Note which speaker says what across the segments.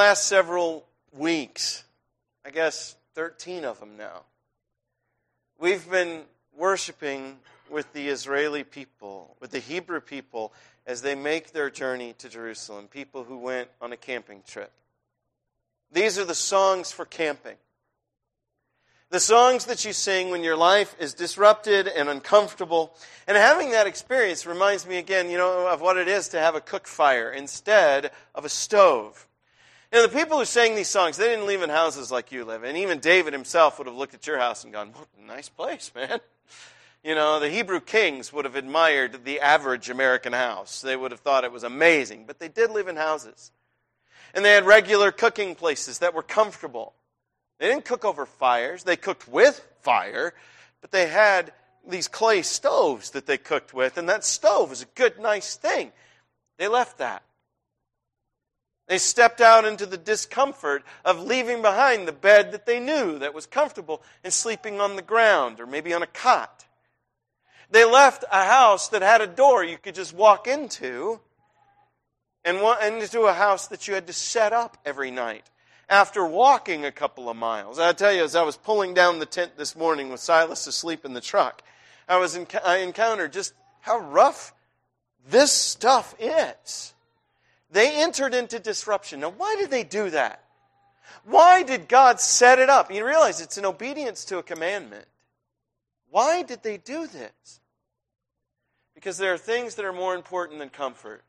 Speaker 1: last several weeks, I guess 13 of them now, we've been worshiping with the Israeli people, with the Hebrew people, as they make their journey to Jerusalem, people who went on a camping trip. These are the songs for camping. The songs that you sing when your life is disrupted and uncomfortable. And having that experience reminds me again, you know, of what it is to have a cook fire instead of a stove. Know, the people who sang these songs, they didn't live in houses like you live in. Even David himself would have looked at your house and gone, what a nice place, man. You know, the Hebrew kings would have admired the average American house. They would have thought it was amazing. But they did live in houses. And they had regular cooking places that were comfortable. They didn't cook over fires. They cooked with fire, but they had these clay stoves that they cooked with, and that stove was a good, nice thing. They left that. They stepped out into the discomfort of leaving behind the bed that they knew that was comfortable and sleeping on the ground or maybe on a cot. They left a house that had a door you could just walk into and into a house that you had to set up every night after walking a couple of miles. I tell you, as I was pulling down the tent this morning with Silas asleep in the truck, I was I encountered just how rough this stuff is. They entered into disruption. Now, why did they do that? Why did God set it up? You realize it's in obedience to a commandment. Why did they do this? Because there are things that are more important than comfort.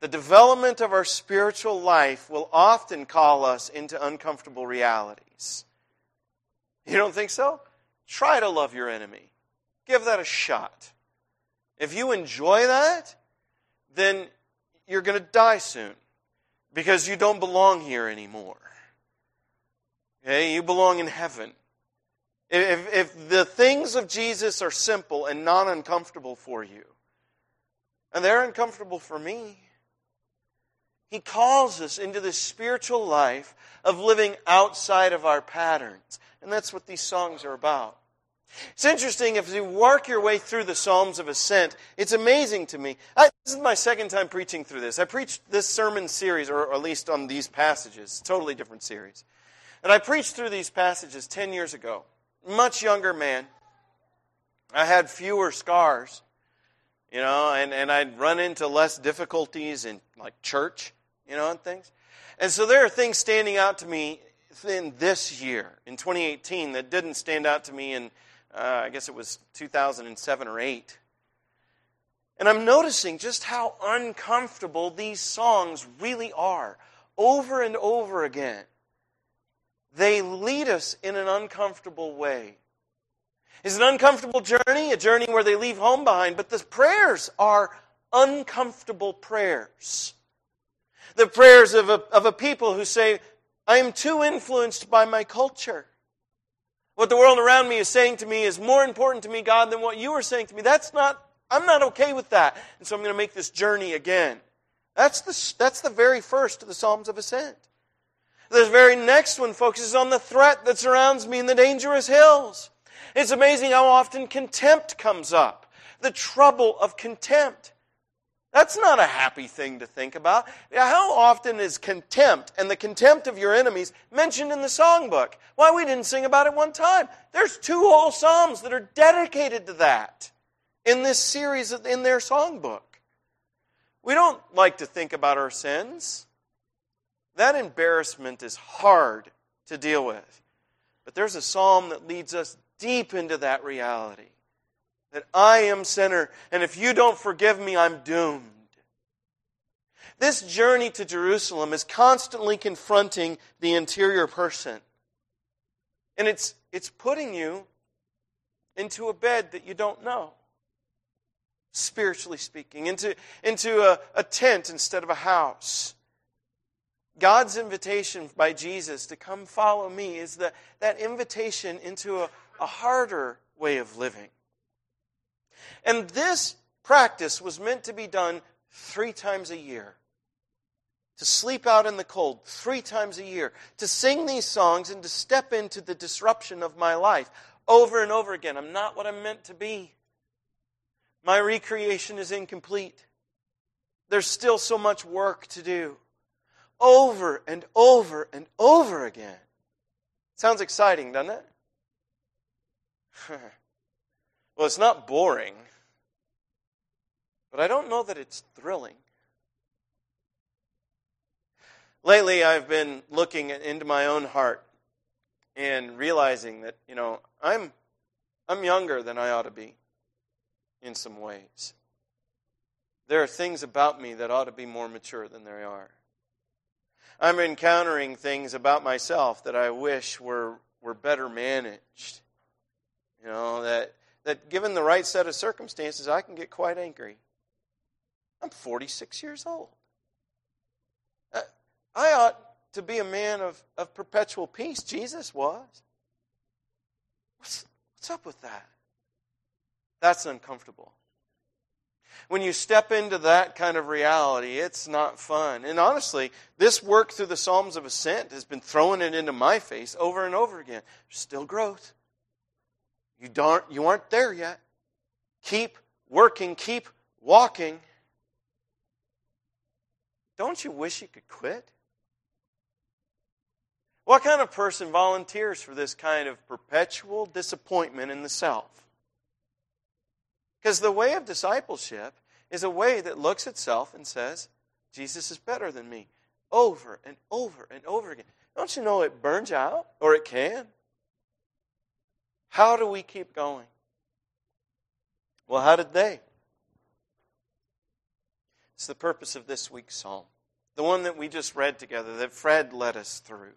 Speaker 1: The development of our spiritual life will often call us into uncomfortable realities. You don't think so? Try to love your enemy. Give that a shot. If you enjoy that, then you're going to die soon because you don't belong here anymore. Okay? You belong in heaven. If, if the things of Jesus are simple and not uncomfortable for you, and they're uncomfortable for me, He calls us into this spiritual life of living outside of our patterns. And that's what these songs are about. It's interesting if you work your way through the Psalms of Ascent, it's amazing to me. I, this is my second time preaching through this. I preached this sermon series, or, at least on these passages, totally different series. And I preached through these passages 10 years ago. Much younger man. I had fewer scars, you know, and, and I'd run into less difficulties in like church, you know, and things. And so there are things standing out to me in this year, in 2018, that didn't stand out to me in uh, I guess it was 2007 or 8. And I'm noticing just how uncomfortable these songs really are over and over again. They lead us in an uncomfortable way. It's an uncomfortable journey, a journey where they leave home behind, but the prayers are uncomfortable prayers. The prayers of a, of a people who say, I am too influenced by my culture. What the world around me is saying to me is more important to me, God, than what you are saying to me. That's not, I'm not okay with that. And so I'm going to make this journey again. That's the, that's the very first of the Psalms of Ascent. The very next one focuses on the threat that surrounds me in the dangerous hills. It's amazing how often contempt comes up. The trouble of contempt. That's not a happy thing to think about. How often is contempt and the contempt of your enemies mentioned in the songbook? Why, we didn't sing about it one time. There's two whole psalms that are dedicated to that in this series in their songbook. We don't like to think about our sins. That embarrassment is hard to deal with. But there's a psalm that leads us deep into that reality that I am sinner, and if you don't forgive me, I'm doomed. This journey to Jerusalem is constantly confronting the interior person. And it's, it's putting you into a bed that you don't know, spiritually speaking, into, into a, a tent instead of a house. God's invitation by Jesus to come follow me is the, that invitation into a, a harder way of living. And this practice was meant to be done three times a year. To sleep out in the cold three times a year, to sing these songs and to step into the disruption of my life over and over again. I'm not what I'm meant to be. My recreation is incomplete. There's still so much work to do. over and over and over again. Sounds exciting, doesn't it? well, it's not boring, but I don't know that it's thrilling. Lately, I've been looking into my own heart and realizing that, you know, I'm, I'm younger than I ought to be in some ways. There are things about me that ought to be more mature than they are. I'm encountering things about myself that I wish were, were better managed. You know, that, that given the right set of circumstances, I can get quite angry. I'm 46 years old. Uh, I ought to be a man of, of perpetual peace. Jesus was. What's, what's up with that? That's uncomfortable. When you step into that kind of reality, it's not fun. And honestly, this work through the Psalms of Ascent has been throwing it into my face over and over again. Still growth. You, don't, you aren't there yet. Keep working, keep walking. Don't you wish you could quit? What kind of person volunteers for this kind of perpetual disappointment in the self? Because the way of discipleship is a way that looks at self and says, Jesus is better than me, over and over and over again. Don't you know it burns out, or it can? How do we keep going? Well, how did they? It's the purpose of this week's psalm, the one that we just read together, that Fred led us through.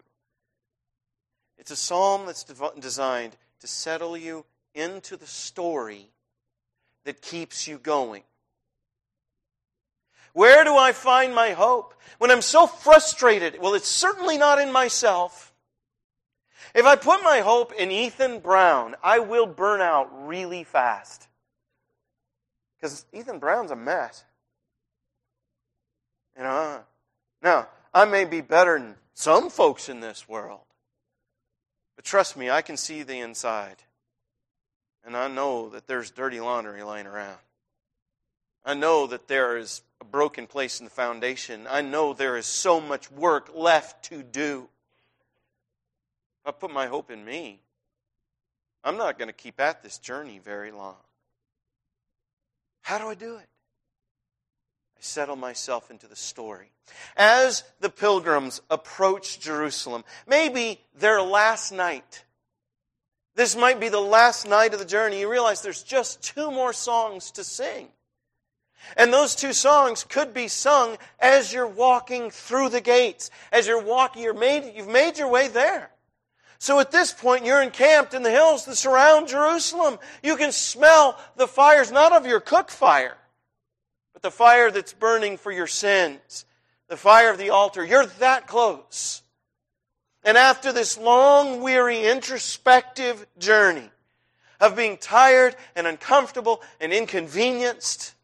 Speaker 1: It's a psalm that's designed to settle you into the story that keeps you going. Where do I find my hope? When I'm so frustrated, well, it's certainly not in myself. If I put my hope in Ethan Brown, I will burn out really fast. Because Ethan Brown's a mess. You know, uh, now, I may be better than some folks in this world. But trust me, I can see the inside. And I know that there's dirty laundry lying around. I know that there is a broken place in the foundation. I know there is so much work left to do. I put my hope in me, I'm not going to keep at this journey very long. How do I do it? I settle myself into the story. As the pilgrims approach Jerusalem, maybe their last night, this might be the last night of the journey, you realize there's just two more songs to sing. And those two songs could be sung as you're walking through the gates. As you're walking, you're made, you've made your way there. So at this point, you're encamped in the hills that surround Jerusalem. You can smell the fires, not of your cook fire, but the fire that's burning for your sins, the fire of the altar, you're that close. And after this long, weary, introspective journey of being tired and uncomfortable and inconvenienced,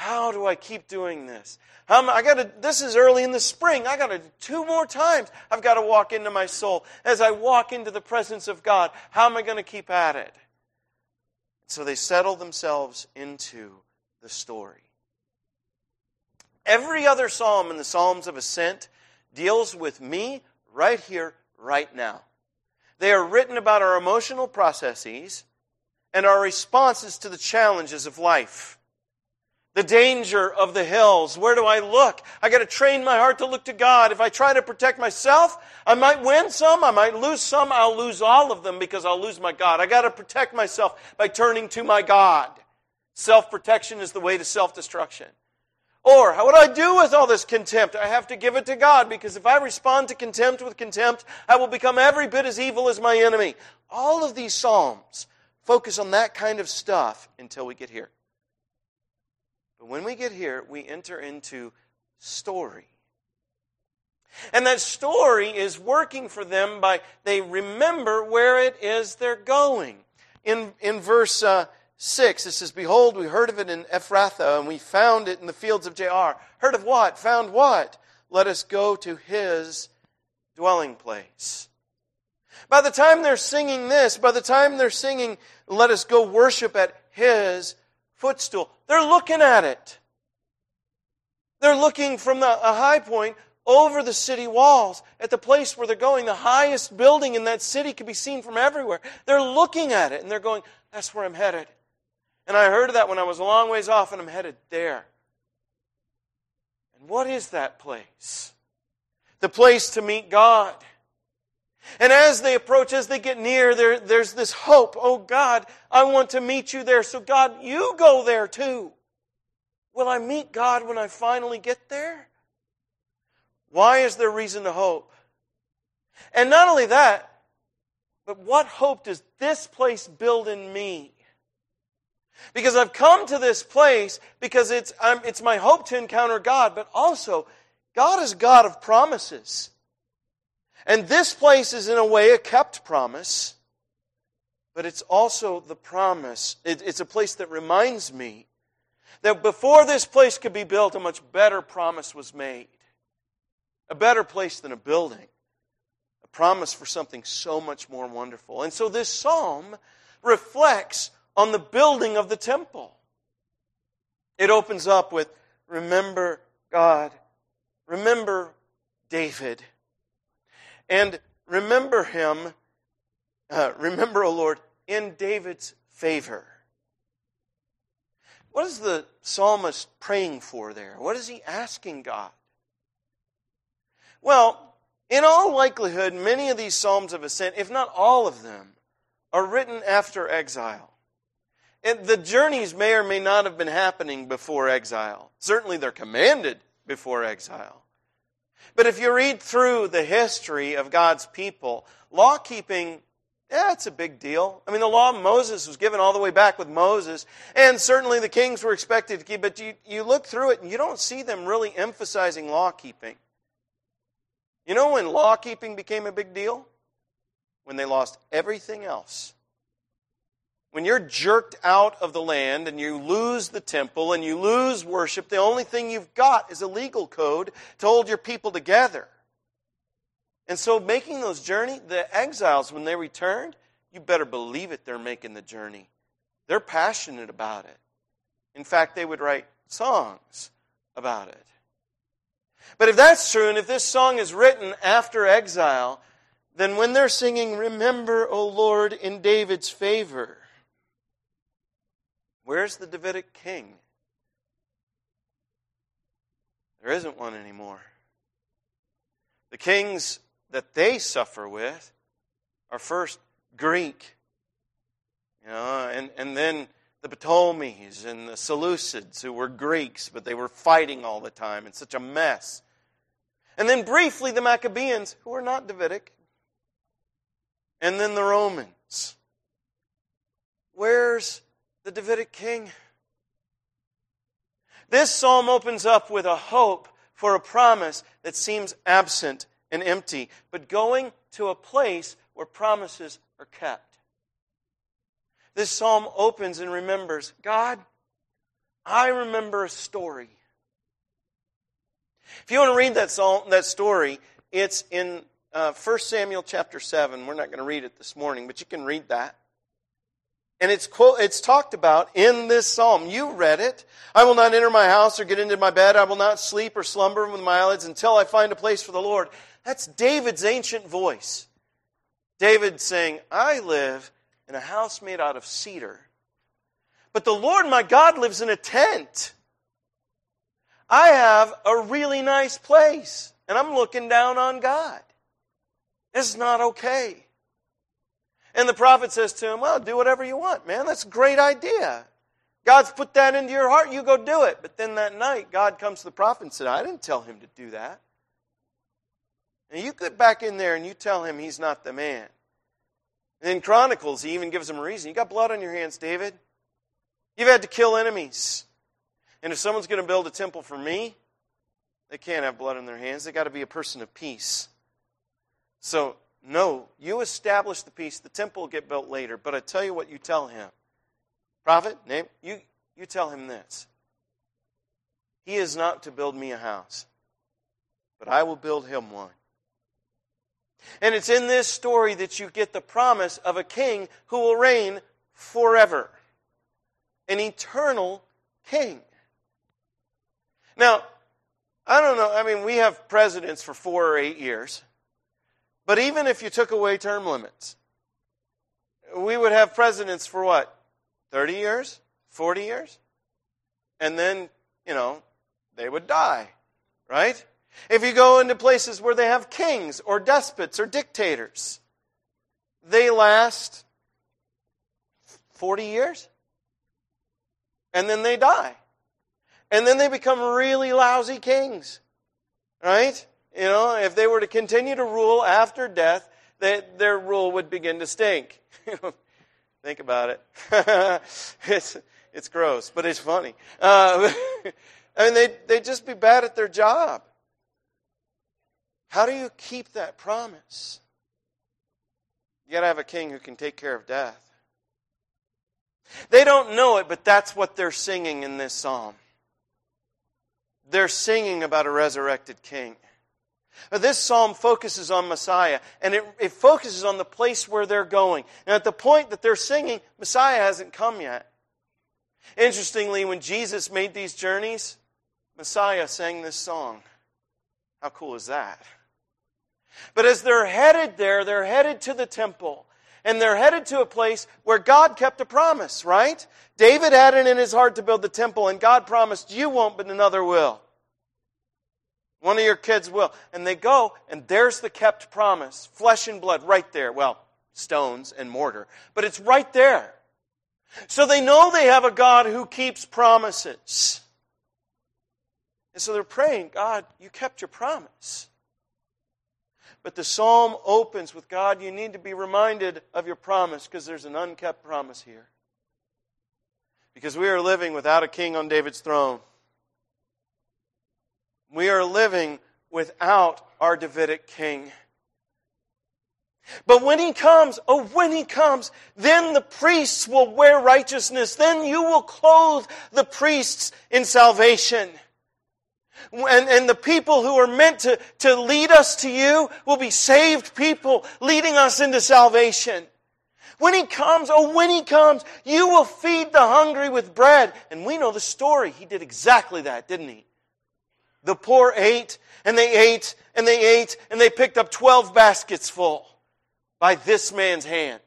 Speaker 1: how do I keep doing this? How I got to, this is early in the spring. I got to, two more times, I've got to walk into my soul. As I walk into the presence of God, how am I going to keep at it? So they settle themselves into the story. Every other psalm in the Psalms of Ascent deals with me right here, right now. They are written about our emotional processes and our responses to the challenges of life. The danger of the hills. Where do I look? I got to train my heart to look to God. If I try to protect myself, I might win some, I might lose some, I'll lose all of them because I'll lose my God. I got to protect myself by turning to my God. Self protection is the way to self destruction. Or, what do I do with all this contempt? I have to give it to God because if I respond to contempt with contempt, I will become every bit as evil as my enemy. All of these Psalms focus on that kind of stuff until we get here. But when we get here, we enter into story. And that story is working for them by they remember where it is they're going. In, in verse uh, 6, it says, Behold, we heard of it in Ephrathah, and we found it in the fields of Jaar. Heard of what? Found what? Let us go to his dwelling place. By the time they're singing this, by the time they're singing, let us go worship at his footstool, they're looking at it. They're looking from the, a high point over the city walls at the place where they're going. The highest building in that city can be seen from everywhere. They're looking at it and they're going, That's where I'm headed. And I heard of that when I was a long ways off and I'm headed there. And what is that place? The place to meet God. And as they approach, as they get near, there, there's this hope. Oh God, I want to meet you there. So God, you go there too. Will I meet God when I finally get there? Why is there reason to hope? And not only that, but what hope does this place build in me? Because I've come to this place because it's, I'm, it's my hope to encounter God, but also, God is God of promises. And this place is, in a way, a kept promise, but it's also the promise. It, it's a place that reminds me that before this place could be built, a much better promise was made. A better place than a building. A promise for something so much more wonderful. And so this psalm reflects on the building of the temple. It opens up with Remember God, remember David, and remember him, uh, remember, O Lord, in David's favor. What is the psalmist praying for there? What is he asking God? Well, in all likelihood, many of these psalms of ascent, if not all of them, are written after exile. And the journeys may or may not have been happening before exile. Certainly they're commanded before exile. But if you read through the history of God's people, law keeping, yeah, it's a big deal. I mean, the law of Moses was given all the way back with Moses, and certainly the kings were expected to keep, but you, you look through it and you don't see them really emphasizing law keeping. You know when law keeping became a big deal? When they lost everything else. When you're jerked out of the land and you lose the temple and you lose worship, the only thing you've got is a legal code to hold your people together. And so, making those journey, the exiles, when they returned, you better believe it, they're making the journey. They're passionate about it. In fact, they would write songs about it. But if that's true, and if this song is written after exile, then when they're singing, Remember, O Lord, in David's favor, Where's the Davidic king? There isn't one anymore. The kings that they suffer with are first Greek, you know, and, and then the Ptolemies and the Seleucids, who were Greeks, but they were fighting all the time and such a mess. And then briefly the Maccabees, who were not Davidic. And then the Romans. Where's the Davidic king. This psalm opens up with a hope for a promise that seems absent and empty, but going to a place where promises are kept. This psalm opens and remembers God, I remember a story. If you want to read that, psalm, that story, it's in uh, 1 Samuel chapter 7. We're not going to read it this morning, but you can read that. And it's, quote, it's talked about in this psalm. You read it. I will not enter my house or get into my bed. I will not sleep or slumber with my eyelids until I find a place for the Lord. That's David's ancient voice. David saying, I live in a house made out of cedar. But the Lord my God lives in a tent. I have a really nice place, and I'm looking down on God. It's not okay. And the prophet says to him, Well, do whatever you want, man. That's a great idea. God's put that into your heart, you go do it. But then that night, God comes to the prophet and said, I didn't tell him to do that. And you get back in there and you tell him he's not the man. And in Chronicles, he even gives him a reason. You got blood on your hands, David. You've had to kill enemies. And if someone's going to build a temple for me, they can't have blood on their hands. They got to be a person of peace. So no, you establish the peace. The temple will get built later. But I tell you what you tell him. Prophet, name, you, you tell him this. He is not to build me a house, but I will build him one. And it's in this story that you get the promise of a king who will reign forever. An eternal king. Now, I don't know. I mean, we have presidents for four or eight years. But even if you took away term limits, we would have presidents for what? 30 years? 40 years? And then, you know, they would die, right? If you go into places where they have kings or despots or dictators, they last 40 years and then they die. And then they become really lousy kings, right? You know, if they were to continue to rule after death, they, their rule would begin to stink. Think about it. it's, it's gross, but it's funny. Uh, I mean, they, they'd just be bad at their job. How do you keep that promise? You got to have a king who can take care of death. They don't know it, but that's what they're singing in this psalm. They're singing about a resurrected king. This psalm focuses on Messiah, and it, it focuses on the place where they're going. And at the point that they're singing, Messiah hasn't come yet. Interestingly, when Jesus made these journeys, Messiah sang this song. How cool is that? But as they're headed there, they're headed to the temple. And they're headed to a place where God kept a promise, right? David had it in his heart to build the temple, and God promised, You won't, but another will. One of your kids will. And they go, and there's the kept promise flesh and blood right there. Well, stones and mortar, but it's right there. So they know they have a God who keeps promises. And so they're praying, God, you kept your promise. But the psalm opens with God, you need to be reminded of your promise because there's an unkept promise here. Because we are living without a king on David's throne. We are living without our Davidic king. But when he comes, oh, when he comes, then the priests will wear righteousness. Then you will clothe the priests in salvation. And, and the people who are meant to, to lead us to you will be saved people leading us into salvation. When he comes, oh, when he comes, you will feed the hungry with bread. And we know the story. He did exactly that, didn't he? The poor ate, and they ate, and they ate, and they picked up 12 baskets full by this man's hand.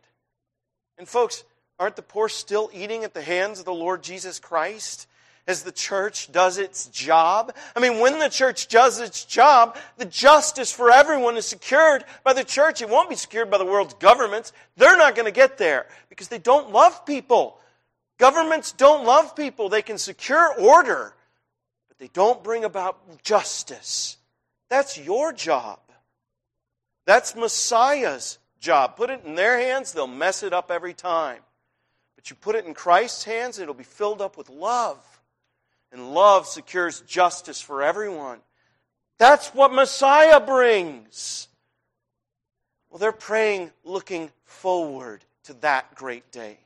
Speaker 1: And folks, aren't the poor still eating at the hands of the Lord Jesus Christ? as the church does its job. I mean, when the church does its job, the justice for everyone is secured by the church. It won't be secured by the world's governments. They're not going to get there because they don't love people. Governments don't love people. They can secure order, they don't bring about justice. That's your job. That's Messiah's job. Put it in their hands, they'll mess it up every time. But you put it in Christ's hands, it'll be filled up with love. And love secures justice for everyone. That's what Messiah brings. Well, they're praying looking forward to that great day.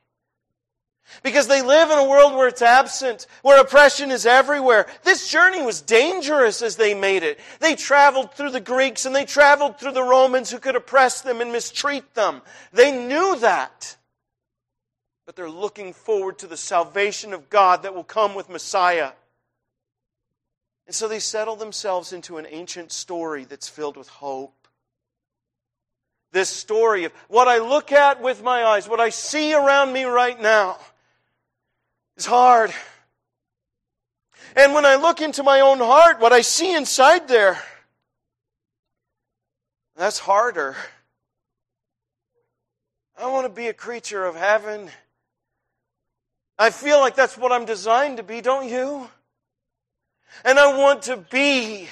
Speaker 1: Because they live in a world where it's absent, where oppression is everywhere. This journey was dangerous as they made it. They traveled through the Greeks and they traveled through the Romans who could oppress them and mistreat them. They knew that. But they're looking forward to the salvation of God that will come with Messiah. And so they settle themselves into an ancient story that's filled with hope this story of what I look at with my eyes, what I see around me right now, is hard. And when I look into my own heart, what I see inside there, that's harder. I want to be a creature of heaven. I feel like that's what I'm designed to be, don't you? And I want to be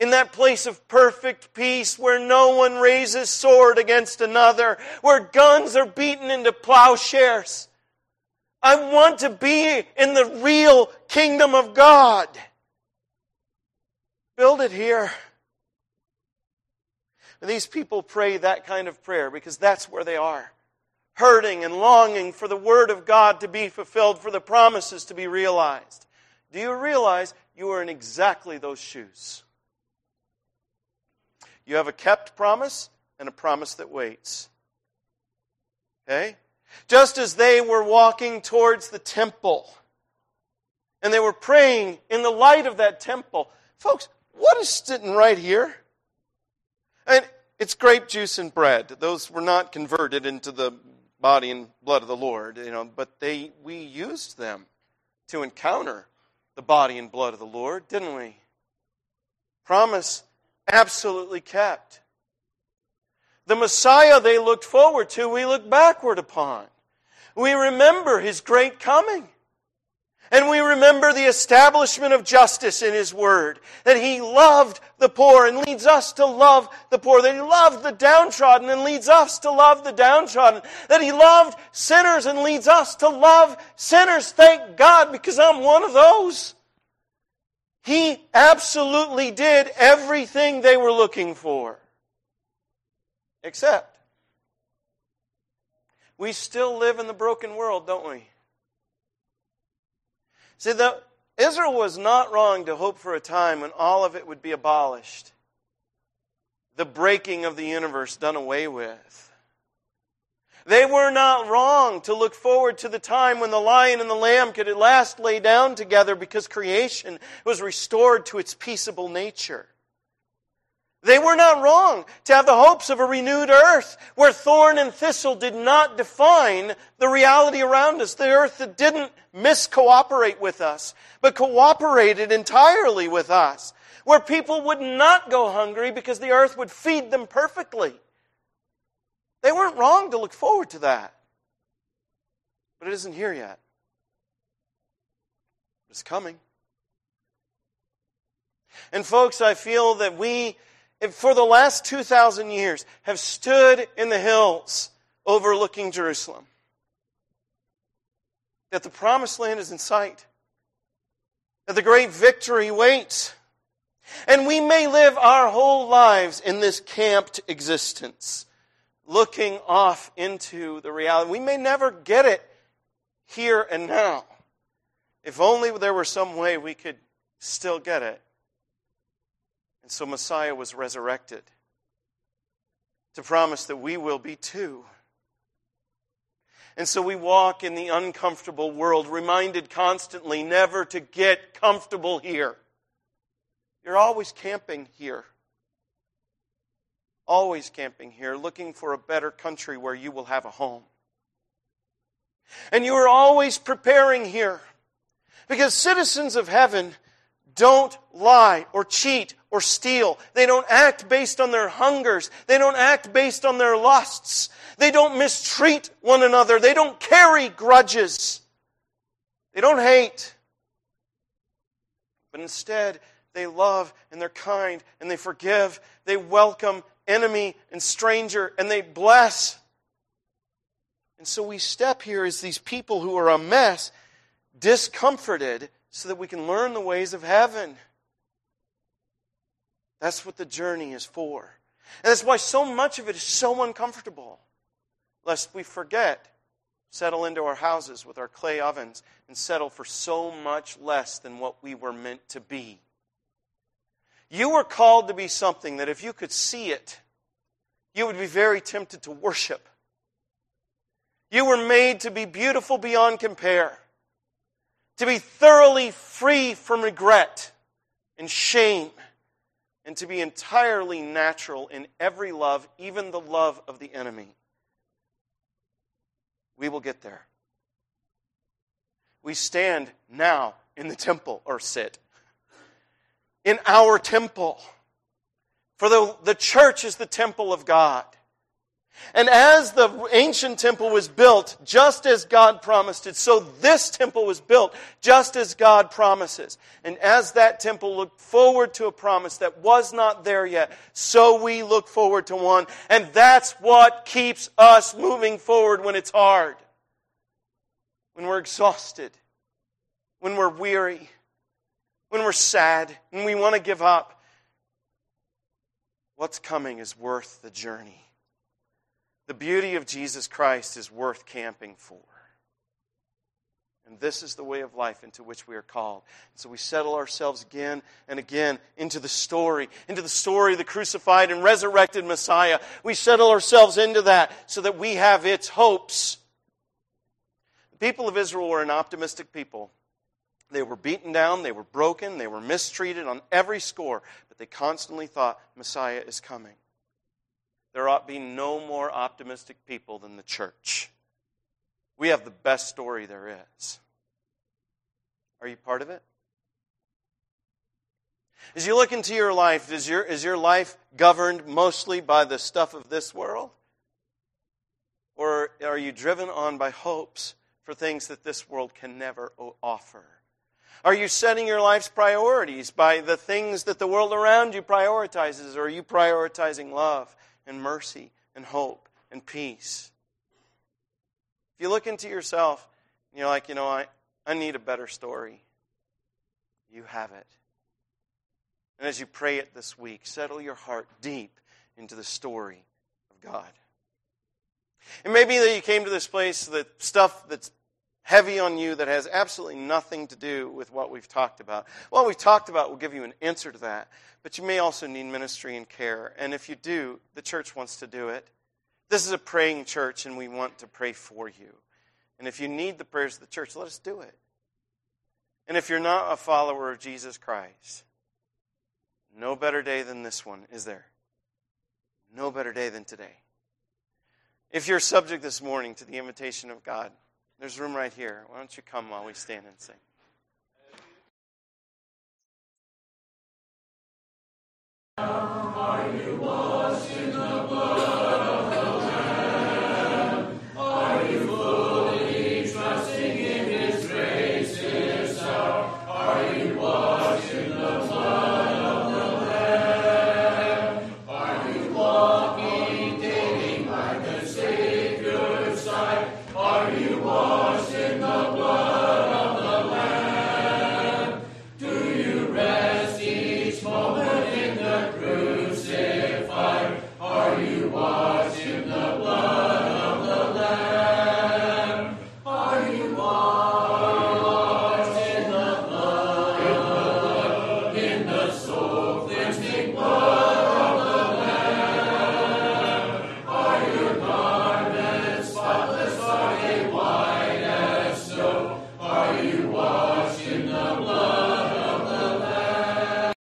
Speaker 1: in that place of perfect peace where no one raises sword against another, where guns are beaten into plowshares, I want to be in the real kingdom of God. Build it here. And these people pray that kind of prayer because that's where they are. Hurting and longing for the Word of God to be fulfilled, for the promises to be realized. Do you realize you are in exactly those shoes? You have a kept promise and a promise that waits. Okay? Just as they were walking towards the temple and they were praying in the light of that temple. Folks, what is sitting right here? And it's grape juice and bread. Those were not converted into the body and blood of the Lord, you know, but they we used them to encounter the body and blood of the Lord, didn't we? Promise absolutely kept. The Messiah they looked forward to, we look backward upon. We remember his great coming. And we remember the establishment of justice in His Word. That He loved the poor and leads us to love the poor. That He loved the downtrodden and leads us to love the downtrodden. That He loved sinners and leads us to love sinners. Thank God because I'm one of those. He absolutely did everything they were looking for. Except, we still live in the broken world, don't we? See, the, Israel was not wrong to hope for a time when all of it would be abolished, the breaking of the universe done away with. They were not wrong to look forward to the time when the lion and the lamb could at last lay down together because creation was restored to its peaceable nature. They were not wrong to have the hopes of a renewed earth where thorn and thistle did not define the reality around us. The earth that didn't miscooperate with us, but cooperated entirely with us. Where people would not go hungry because the earth would feed them perfectly. They weren't wrong to look forward to that. But it isn't here yet. It's coming. And folks, I feel that we for the last 2,000 years have stood in the hills overlooking Jerusalem. That the promised land is in sight. That the great victory waits. And we may live our whole lives in this camped existence, looking off into the reality. We may never get it here and now. If only there were some way we could still get it. And so Messiah was resurrected to promise that we will be too. And so we walk in the uncomfortable world, reminded constantly never to get comfortable here. You're always camping here. Always camping here, looking for a better country where you will have a home. And you are always preparing here. Because citizens of heaven don't lie or cheat or steal. They don't act based on their hungers. They don't act based on their lusts. They don't mistreat one another. They don't carry grudges. They don't hate. But instead, they love and they're kind and they forgive. They welcome enemy and stranger and they bless. And so we step here as these people who are a mess, discomforted so that we can learn the ways of heaven. That's what the journey is for. And that's why so much of it is so uncomfortable. Lest we forget, settle into our houses with our clay ovens, and settle for so much less than what we were meant to be. You were called to be something that if you could see it, you would be very tempted to worship. You were made to be beautiful beyond compare to be thoroughly free from regret and shame, and to be entirely natural in every love, even the love of the enemy. We will get there. We stand now in the temple, or sit, in our temple. For the, the church is the temple of God. And as the ancient temple was built, just as God promised it, so this temple was built, just as God promises. And as that temple looked forward to a promise that was not there yet, so we look forward to one. And that's what keeps us moving forward when it's hard, when we're exhausted, when we're weary, when we're sad, and we want to give up. What's coming is worth the journey. The beauty of Jesus Christ is worth camping for. And this is the way of life into which we are called. So we settle ourselves again and again into the story, into the story of the crucified and resurrected Messiah. We settle ourselves into that so that we have its hopes. The people of Israel were an optimistic people. They were beaten down, they were broken, they were mistreated on every score, but they constantly thought Messiah is coming. There ought be no more optimistic people than the church. We have the best story there is. Are you part of it? As you look into your life, is your, is your life governed mostly by the stuff of this world? Or are you driven on by hopes for things that this world can never offer? Are you setting your life's priorities by the things that the world around you prioritizes? Or are you prioritizing love and mercy and hope and peace? If you look into yourself, you're like, you know, I, I need a better story. You have it. And as you pray it this week, settle your heart deep into the story of God. It may be that you came to this place that stuff that's heavy on you that has absolutely nothing to do with what we've talked about. What we've talked about will give you an answer to that, but you may also need ministry and care. And if you do, the church wants to do it. This is a praying church, and we want to pray for you. And if you need the prayers of the church, let us do it. And if you're not a follower of Jesus Christ, no better day than this one, is there? No better day than today. If you're subject this morning to the invitation of God, there's room right here. Why don't you come while we stand and sing? Are you,